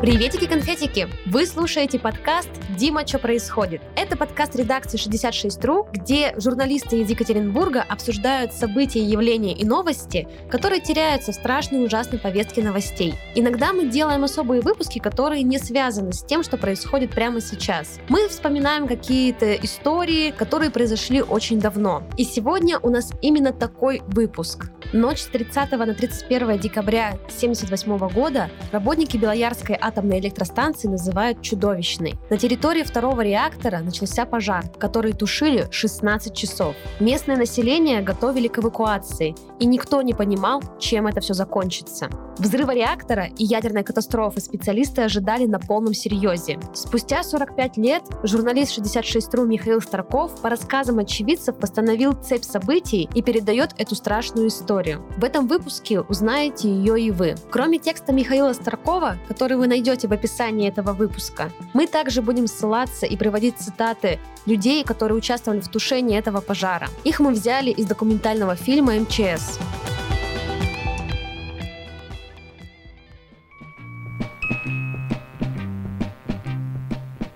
Приветики-конфетики! Вы слушаете подкаст «Дима, что происходит?». Это подкаст редакции 66.ru, где журналисты из Екатеринбурга обсуждают события, явления и новости, которые теряются в страшной ужасной повестке новостей. Иногда мы делаем особые выпуски, которые не связаны с тем, что происходит прямо сейчас. Мы вспоминаем какие-то истории, которые произошли очень давно. И сегодня у нас именно такой выпуск. Ночь с 30 на 31 декабря 1978 года работники Белоярской атомной электростанции называют чудовищной. На территории второго реактора начался пожар, который тушили 16 часов. Местное население готовили к эвакуации, и никто не понимал, чем это все закончится. Взрыва реактора и ядерной катастрофы специалисты ожидали на полном серьезе. Спустя 45 лет журналист 66.ru Михаил Старков по рассказам очевидцев постановил цепь событий и передает эту страшную историю. В этом выпуске узнаете ее и вы. Кроме текста Михаила Старкова, который вы найдете в описании этого выпуска, мы также будем ссылаться и приводить цитаты людей, которые участвовали в тушении этого пожара. Их мы взяли из документального фильма «МЧС».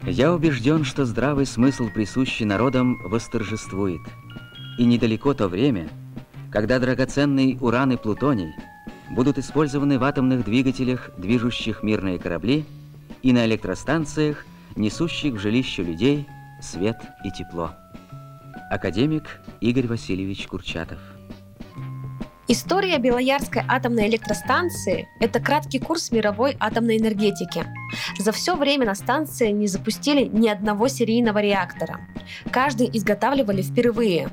Я убежден, что здравый смысл, присущий народам, восторжествует. И недалеко то время, когда драгоценный уран и плутоний – будут использованы в атомных двигателях, движущих мирные корабли, и на электростанциях, несущих в жилище людей свет и тепло. Академик Игорь Васильевич Курчатов История Белоярской атомной электростанции – это краткий курс мировой атомной энергетики. За все время на станции не запустили ни одного серийного реактора. Каждый изготавливали впервые.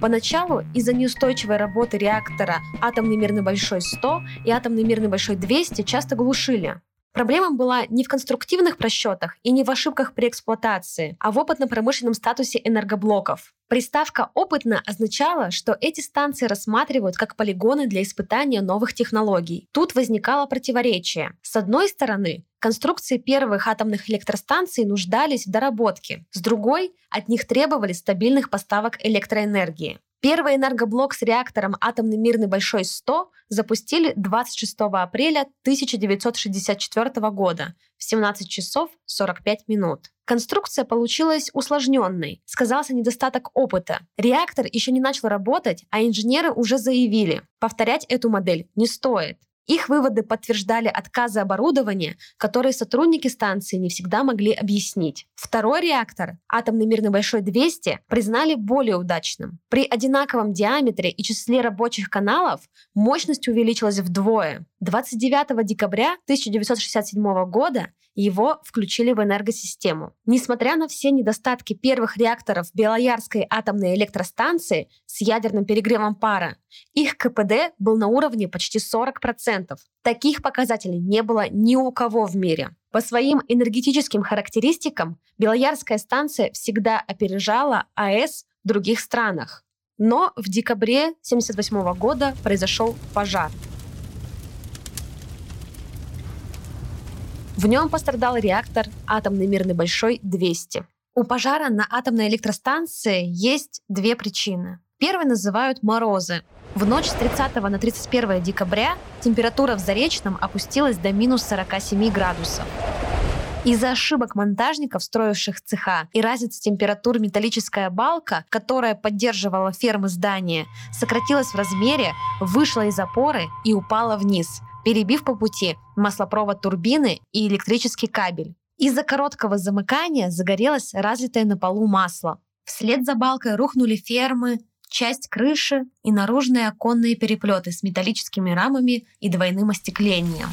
Поначалу из-за неустойчивой работы реактора атомный мирный большой 100 и атомный мирный большой 200 часто глушили. Проблема была не в конструктивных просчетах и не в ошибках при эксплуатации, а в опытно-промышленном статусе энергоблоков. Приставка «опытно» означала, что эти станции рассматривают как полигоны для испытания новых технологий. Тут возникало противоречие. С одной стороны, конструкции первых атомных электростанций нуждались в доработке. С другой, от них требовали стабильных поставок электроэнергии. Первый энергоблок с реактором «Атомный мирный Большой 100» запустили 26 апреля 1964 года в 17 часов 45 минут. Конструкция получилась усложненной, сказался недостаток опыта. Реактор еще не начал работать, а инженеры уже заявили, повторять эту модель не стоит. Их выводы подтверждали отказы оборудования, которые сотрудники станции не всегда могли объяснить. Второй реактор, атомный мирный большой 200, признали более удачным. При одинаковом диаметре и числе рабочих каналов мощность увеличилась вдвое. 29 декабря 1967 года его включили в энергосистему. Несмотря на все недостатки первых реакторов Белоярской атомной электростанции с ядерным перегревом пара, их КПД был на уровне почти 40%. Таких показателей не было ни у кого в мире. По своим энергетическим характеристикам Белоярская станция всегда опережала АЭС в других странах. Но в декабре 1978 года произошел пожар – В нем пострадал реактор атомный мирный большой 200. У пожара на атомной электростанции есть две причины. Первой называют морозы. В ночь с 30 на 31 декабря температура в Заречном опустилась до минус 47 градусов. Из-за ошибок монтажников, строивших цеха, и разницы температур металлическая балка, которая поддерживала фермы здания, сократилась в размере, вышла из опоры и упала вниз, перебив по пути маслопровод турбины и электрический кабель. Из-за короткого замыкания загорелось разлитое на полу масло. Вслед за балкой рухнули фермы, часть крыши и наружные оконные переплеты с металлическими рамами и двойным остеклением.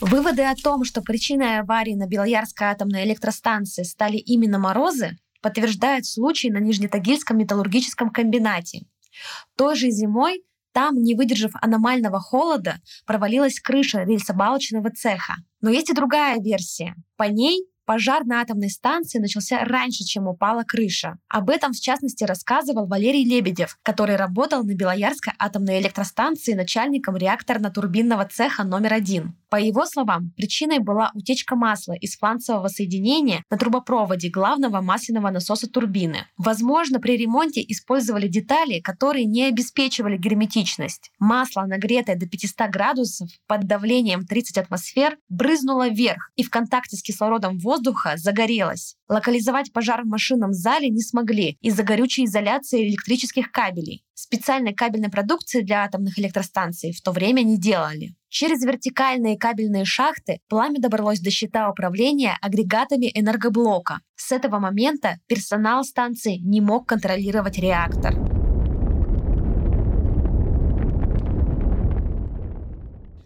Выводы о том, что причиной аварии на Белоярской атомной электростанции стали именно морозы, подтверждают случай на Нижнетагильском металлургическом комбинате. Той же зимой там, не выдержав аномального холода, провалилась крыша рельсобалочного цеха. Но есть и другая версия. По ней пожар на атомной станции начался раньше, чем упала крыша. Об этом, в частности, рассказывал Валерий Лебедев, который работал на Белоярской атомной электростанции начальником реакторно-турбинного цеха номер один. По его словам, причиной была утечка масла из фланцевого соединения на трубопроводе главного масляного насоса турбины. Возможно, при ремонте использовали детали, которые не обеспечивали герметичность. Масло, нагретое до 500 градусов под давлением 30 атмосфер, брызнуло вверх и в контакте с кислородом воздуха загорелось. Локализовать пожар в машинном зале не смогли из-за горючей изоляции электрических кабелей. Специальной кабельной продукции для атомных электростанций в то время не делали. Через вертикальные кабельные шахты пламя добралось до щита управления агрегатами энергоблока. С этого момента персонал станции не мог контролировать реактор.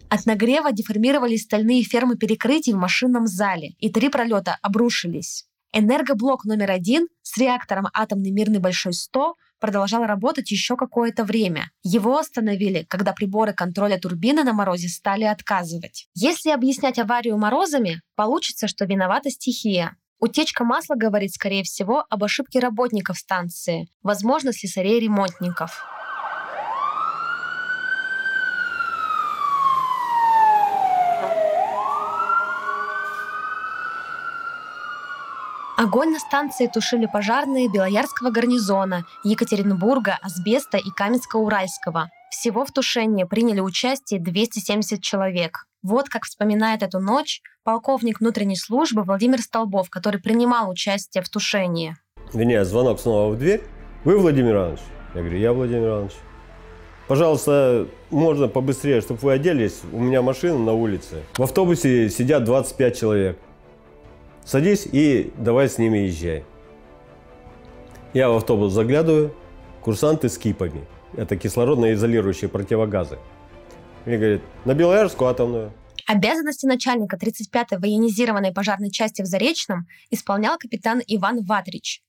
От нагрева деформировались стальные фермы перекрытий в машинном зале, и три пролета обрушились. Энергоблок номер один с реактором «Атомный мирный Большой 100» продолжал работать еще какое-то время. Его остановили, когда приборы контроля турбины на морозе стали отказывать. Если объяснять аварию морозами, получится, что виновата стихия. Утечка масла говорит, скорее всего, об ошибке работников станции, возможно, слесарей-ремонтников. Огонь на станции тушили пожарные Белоярского гарнизона, Екатеринбурга, Асбеста и Каменска-Уральского. Всего в тушении приняли участие 270 человек. Вот как вспоминает эту ночь полковник внутренней службы Владимир Столбов, который принимал участие в тушении. Меня звонок снова в дверь. Вы Владимир Иванович? Я говорю, я Владимир Иванович. Пожалуйста, можно побыстрее, чтобы вы оделись. У меня машина на улице. В автобусе сидят 25 человек. Садись и давай с ними езжай. Я в автобус заглядываю, курсанты с кипами. Это кислородно-изолирующие противогазы. Мне говорят, на Белоярскую атомную. Обязанности начальника 35-й военизированной пожарной части в Заречном исполнял капитан Иван Ватрич.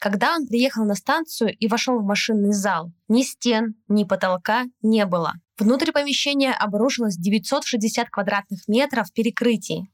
Когда он приехал на станцию и вошел в машинный зал, ни стен, ни потолка не было. Внутрь помещения обрушилось 960 квадратных метров перекрытий.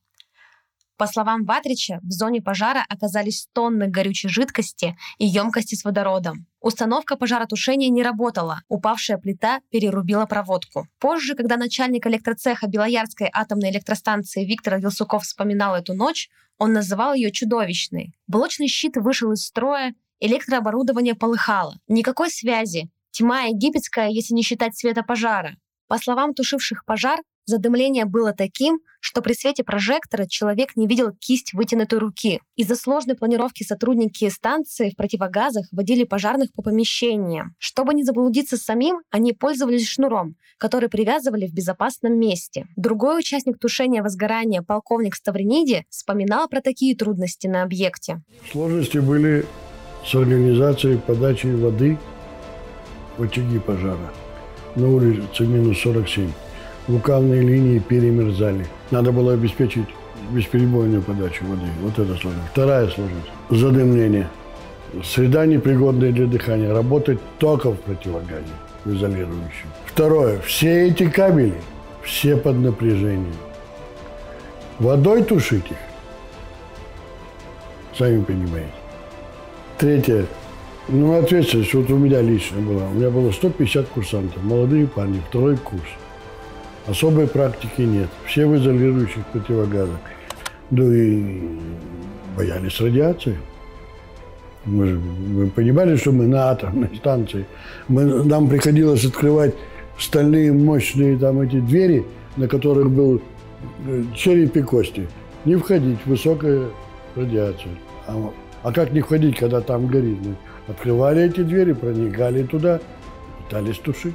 По словам Ватрича, в зоне пожара оказались тонны горючей жидкости и емкости с водородом. Установка пожаротушения не работала, упавшая плита перерубила проводку. Позже, когда начальник электроцеха Белоярской атомной электростанции Виктор Вилсуков вспоминал эту ночь, он называл ее чудовищной. Блочный щит вышел из строя, электрооборудование полыхало. Никакой связи. Тьма египетская, если не считать света пожара. По словам тушивших пожар, Задымление было таким, что при свете прожектора человек не видел кисть вытянутой руки. Из-за сложной планировки сотрудники станции в противогазах водили пожарных по помещениям. Чтобы не заблудиться самим, они пользовались шнуром, который привязывали в безопасном месте. Другой участник тушения возгорания, полковник Ставрениди, вспоминал про такие трудности на объекте. Сложности были с организацией подачи воды в очаги пожара на улице минус 47 рукавные линии перемерзали. Надо было обеспечить бесперебойную подачу воды. Вот это сложность. Вторая сложность – задымление. Среда непригодная для дыхания. Работать только в противогазе, в изолирующем. Второе. Все эти кабели, все под напряжением. Водой тушить их. Сами понимаете. Третье. Ну, ответственность вот у меня лично была. У меня было 150 курсантов, молодые парни, второй курс. Особой практики нет. Все в изолирующих противогазах. Да и боялись радиации. Мы, же, мы понимали, что мы на атомной станции. Мы, нам приходилось открывать стальные мощные там эти двери, на которых был э, череп и кости. Не входить, высокая радиация. А, а как не входить, когда там горит? Мы открывали эти двери, проникали туда, пытались тушить.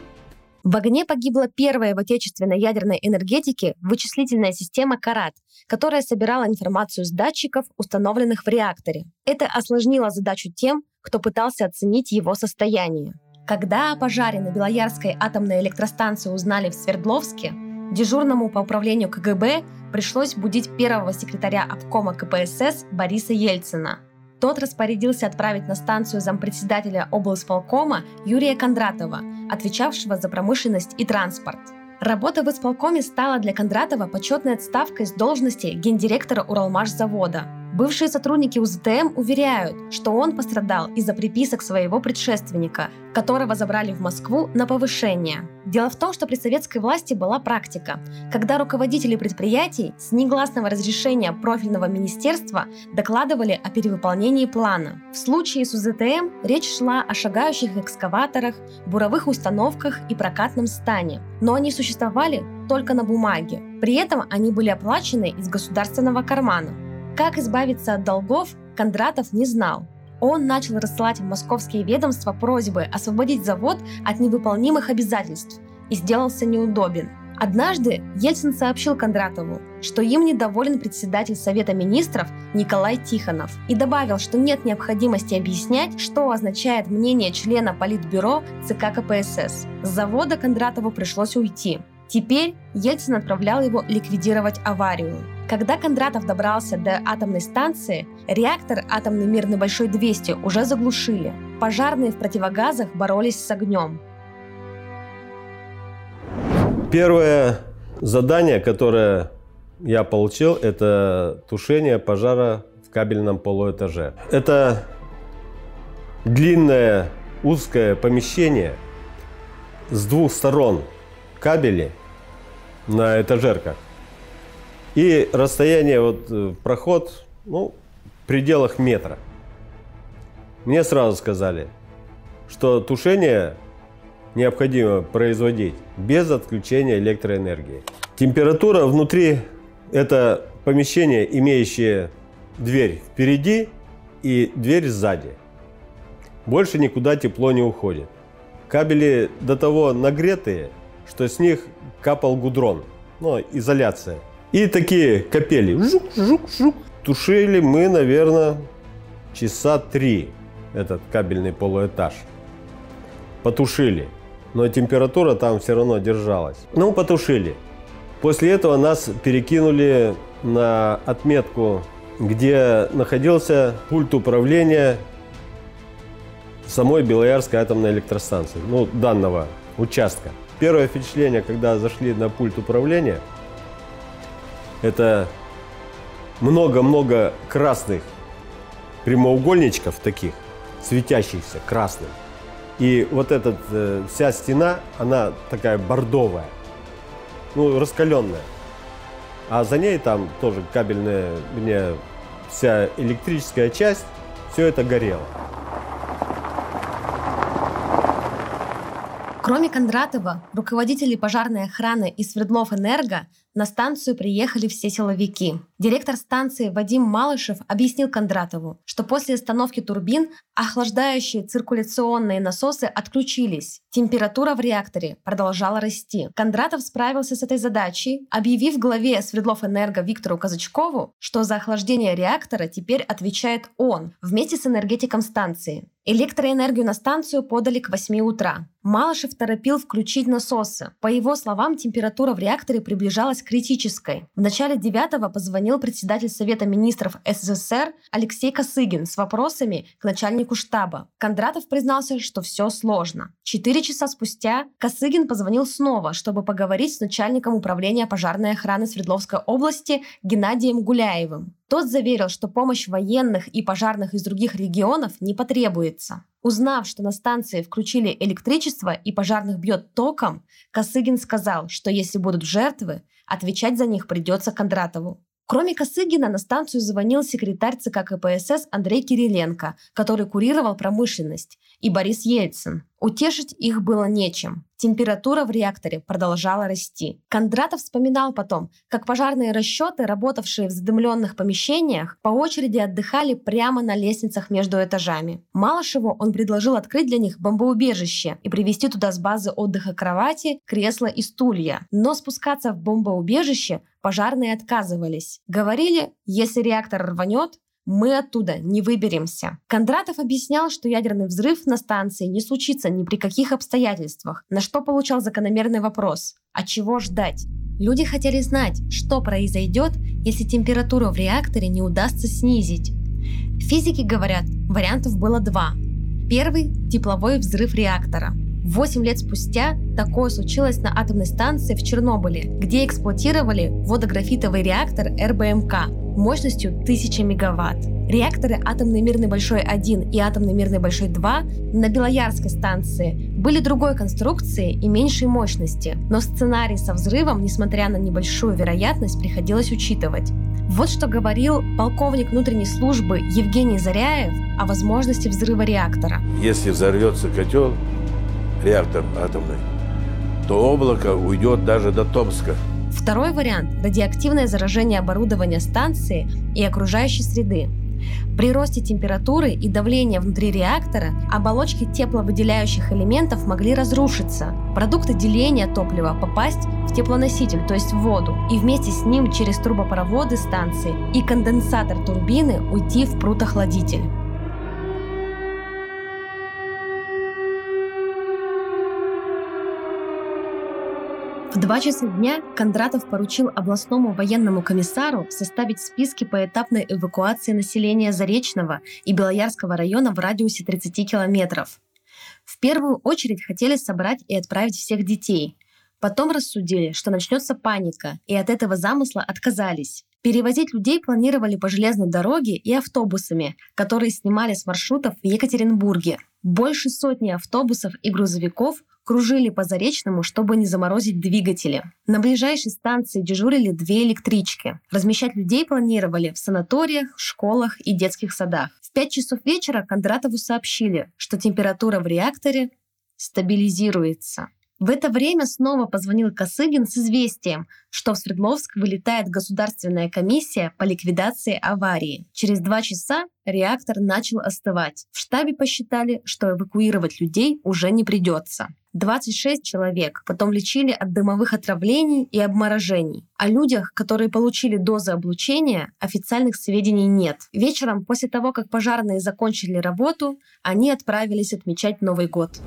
В огне погибла первая в отечественной ядерной энергетике вычислительная система «Карат», которая собирала информацию с датчиков, установленных в реакторе. Это осложнило задачу тем, кто пытался оценить его состояние. Когда о пожаре на Белоярской атомной электростанции узнали в Свердловске, дежурному по управлению КГБ пришлось будить первого секретаря обкома КПСС Бориса Ельцина – тот распорядился отправить на станцию зампредседателя облсполкома Юрия Кондратова, отвечавшего за промышленность и транспорт. Работа в исполкоме стала для Кондратова почетной отставкой с должности гендиректора Уралмашзавода. Бывшие сотрудники УЗТМ уверяют, что он пострадал из-за приписок своего предшественника, которого забрали в Москву на повышение. Дело в том, что при советской власти была практика, когда руководители предприятий с негласного разрешения профильного министерства докладывали о перевыполнении плана. В случае с УЗТМ речь шла о шагающих экскаваторах, буровых установках и прокатном стане, но они существовали только на бумаге. При этом они были оплачены из государственного кармана. Как избавиться от долгов, Кондратов не знал. Он начал рассылать в московские ведомства просьбы освободить завод от невыполнимых обязательств и сделался неудобен. Однажды Ельцин сообщил Кондратову, что им недоволен председатель Совета министров Николай Тихонов и добавил, что нет необходимости объяснять, что означает мнение члена Политбюро ЦК КПСС. С завода Кондратову пришлось уйти. Теперь Ельцин отправлял его ликвидировать аварию. Когда Кондратов добрался до атомной станции, реактор атомный мирный Большой 200 уже заглушили. Пожарные в противогазах боролись с огнем. Первое задание, которое я получил, это тушение пожара в кабельном полуэтаже. Это длинное узкое помещение с двух сторон кабели на этажерках. И расстояние, вот э, проход, ну, в пределах метра. Мне сразу сказали, что тушение необходимо производить без отключения электроэнергии. Температура внутри это помещение, имеющее дверь впереди и дверь сзади. Больше никуда тепло не уходит. Кабели до того нагретые, что с них капал гудрон, ну, изоляция – и такие капели. Жук, жук, жук. Тушили мы, наверное, часа три этот кабельный полуэтаж. Потушили. Но температура там все равно держалась. Ну, потушили. После этого нас перекинули на отметку, где находился пульт управления самой Белоярской атомной электростанции, ну, данного участка. Первое впечатление, когда зашли на пульт управления – это много-много красных прямоугольничков таких, светящихся красным. И вот эта э, вся стена, она такая бордовая, ну, раскаленная. А за ней там тоже кабельная, мне вся электрическая часть, все это горело. Кроме Кондратова, руководители пожарной охраны и Свердлов Энерго на станцию приехали все силовики. Директор станции Вадим Малышев объяснил Кондратову, что после остановки турбин охлаждающие циркуляционные насосы отключились. Температура в реакторе продолжала расти. Кондратов справился с этой задачей, объявив главе Свердлов Энерго Виктору Казачкову, что за охлаждение реактора теперь отвечает он вместе с энергетиком станции. Электроэнергию на станцию подали к 8 утра. Малышев торопил включить насосы. По его словам, температура в реакторе приближалась к критической. В начале 9 позвонил председатель Совета министров СССР Алексей Косыгин с вопросами к начальнику штаба. Кондратов признался, что все сложно. Четыре часа спустя Косыгин позвонил снова, чтобы поговорить с начальником управления пожарной охраны Свердловской области Геннадием Гуляевым. Тот заверил, что помощь военных и пожарных из других регионов не потребуется. Узнав, что на станции включили электричество и пожарных бьет током, Косыгин сказал, что если будут жертвы, отвечать за них придется Кондратову. Кроме Косыгина на станцию звонил секретарь ЦК КПСС Андрей Кириленко, который курировал промышленность, и Борис Ельцин. Утешить их было нечем. Температура в реакторе продолжала расти. Кондратов вспоминал потом, как пожарные расчеты, работавшие в задымленных помещениях, по очереди отдыхали прямо на лестницах между этажами. Малышеву он предложил открыть для них бомбоубежище и привезти туда с базы отдыха кровати, кресла и стулья. Но спускаться в бомбоубежище пожарные отказывались. Говорили, если реактор рванет, мы оттуда не выберемся. Кондратов объяснял, что ядерный взрыв на станции не случится ни при каких обстоятельствах, на что получал закономерный вопрос – а чего ждать? Люди хотели знать, что произойдет, если температуру в реакторе не удастся снизить. Физики говорят, вариантов было два. Первый – тепловой взрыв реактора. Восемь лет спустя такое случилось на атомной станции в Чернобыле, где эксплуатировали водографитовый реактор РБМК. Мощностью 1000 мегаватт. Реакторы «Атомный мирный Большой-1» и «Атомный мирный Большой-2» на Белоярской станции были другой конструкции и меньшей мощности, но сценарий со взрывом, несмотря на небольшую вероятность, приходилось учитывать. Вот что говорил полковник внутренней службы Евгений Заряев о возможности взрыва реактора. Если взорвется котел, реактор атомный, то облако уйдет даже до Томска. Второй вариант – радиоактивное заражение оборудования станции и окружающей среды. При росте температуры и давления внутри реактора оболочки тепловыделяющих элементов могли разрушиться, продукты деления топлива попасть в теплоноситель, то есть в воду, и вместе с ним через трубопроводы станции и конденсатор турбины уйти в прутохладитель. В два часа дня Кондратов поручил областному военному комиссару составить списки поэтапной эвакуации населения Заречного и Белоярского района в радиусе 30 километров. В первую очередь хотели собрать и отправить всех детей. Потом рассудили, что начнется паника, и от этого замысла отказались. Перевозить людей планировали по железной дороге и автобусами, которые снимали с маршрутов в Екатеринбурге. Больше сотни автобусов и грузовиков кружили по Заречному, чтобы не заморозить двигатели. На ближайшей станции дежурили две электрички. Размещать людей планировали в санаториях, школах и детских садах. В 5 часов вечера Кондратову сообщили, что температура в реакторе стабилизируется. В это время снова позвонил Косыгин с известием, что в Свердловск вылетает Государственная комиссия по ликвидации аварии. Через два часа реактор начал остывать. В штабе посчитали, что эвакуировать людей уже не придется. 26 человек потом лечили от дымовых отравлений и обморожений. О людях, которые получили дозы облучения, официальных сведений нет. Вечером, после того, как пожарные закончили работу, они отправились отмечать Новый год.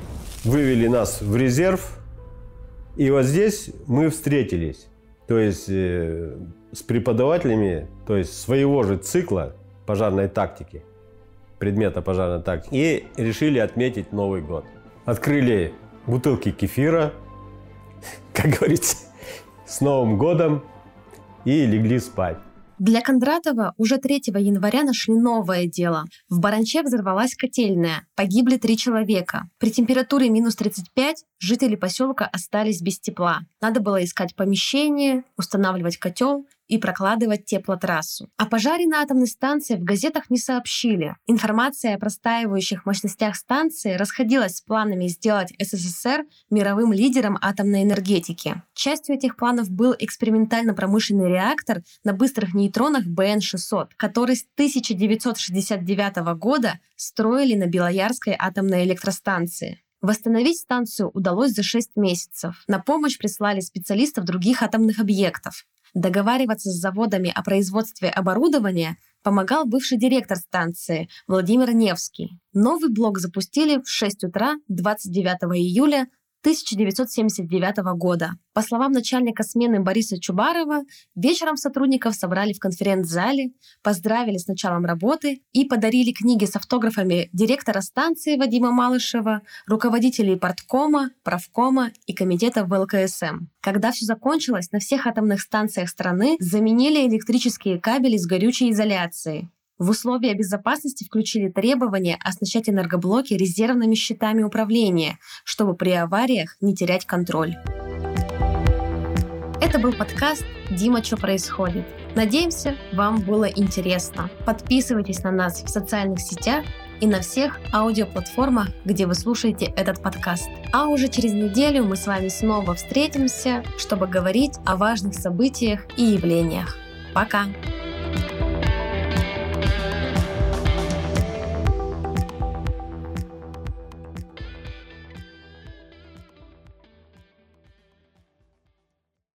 Вывели нас в резерв, и вот здесь мы встретились, то есть э, с преподавателями, то есть своего же цикла пожарной тактики, предмета пожарной тактики, и решили отметить Новый год. Открыли бутылки кефира, как говорится, с Новым годом и легли спать. Для Кондратова уже 3 января нашли новое дело. В Баранче взорвалась котельная. Погибли три человека. При температуре минус 35 жители поселка остались без тепла. Надо было искать помещение, устанавливать котел и прокладывать теплотрассу. О пожаре на атомной станции в газетах не сообщили. Информация о простаивающих мощностях станции расходилась с планами сделать СССР мировым лидером атомной энергетики. Частью этих планов был экспериментально-промышленный реактор на быстрых нейтронах БН-600, который с 1969 года строили на Белоярской атомной электростанции. Восстановить станцию удалось за 6 месяцев. На помощь прислали специалистов других атомных объектов. Договариваться с заводами о производстве оборудования помогал бывший директор станции Владимир Невский. Новый блок запустили в 6 утра 29 июля 1979 года. По словам начальника смены Бориса Чубарова, вечером сотрудников собрали в конференц-зале, поздравили с началом работы и подарили книги с автографами директора станции Вадима Малышева, руководителей порткома, правкома и комитета ВЛКСМ. Когда все закончилось, на всех атомных станциях страны заменили электрические кабели с горючей изоляцией. В условия безопасности включили требование оснащать энергоблоки резервными щитами управления, чтобы при авариях не терять контроль. Это был подкаст «Дима, что происходит?». Надеемся, вам было интересно. Подписывайтесь на нас в социальных сетях и на всех аудиоплатформах, где вы слушаете этот подкаст. А уже через неделю мы с вами снова встретимся, чтобы говорить о важных событиях и явлениях. Пока!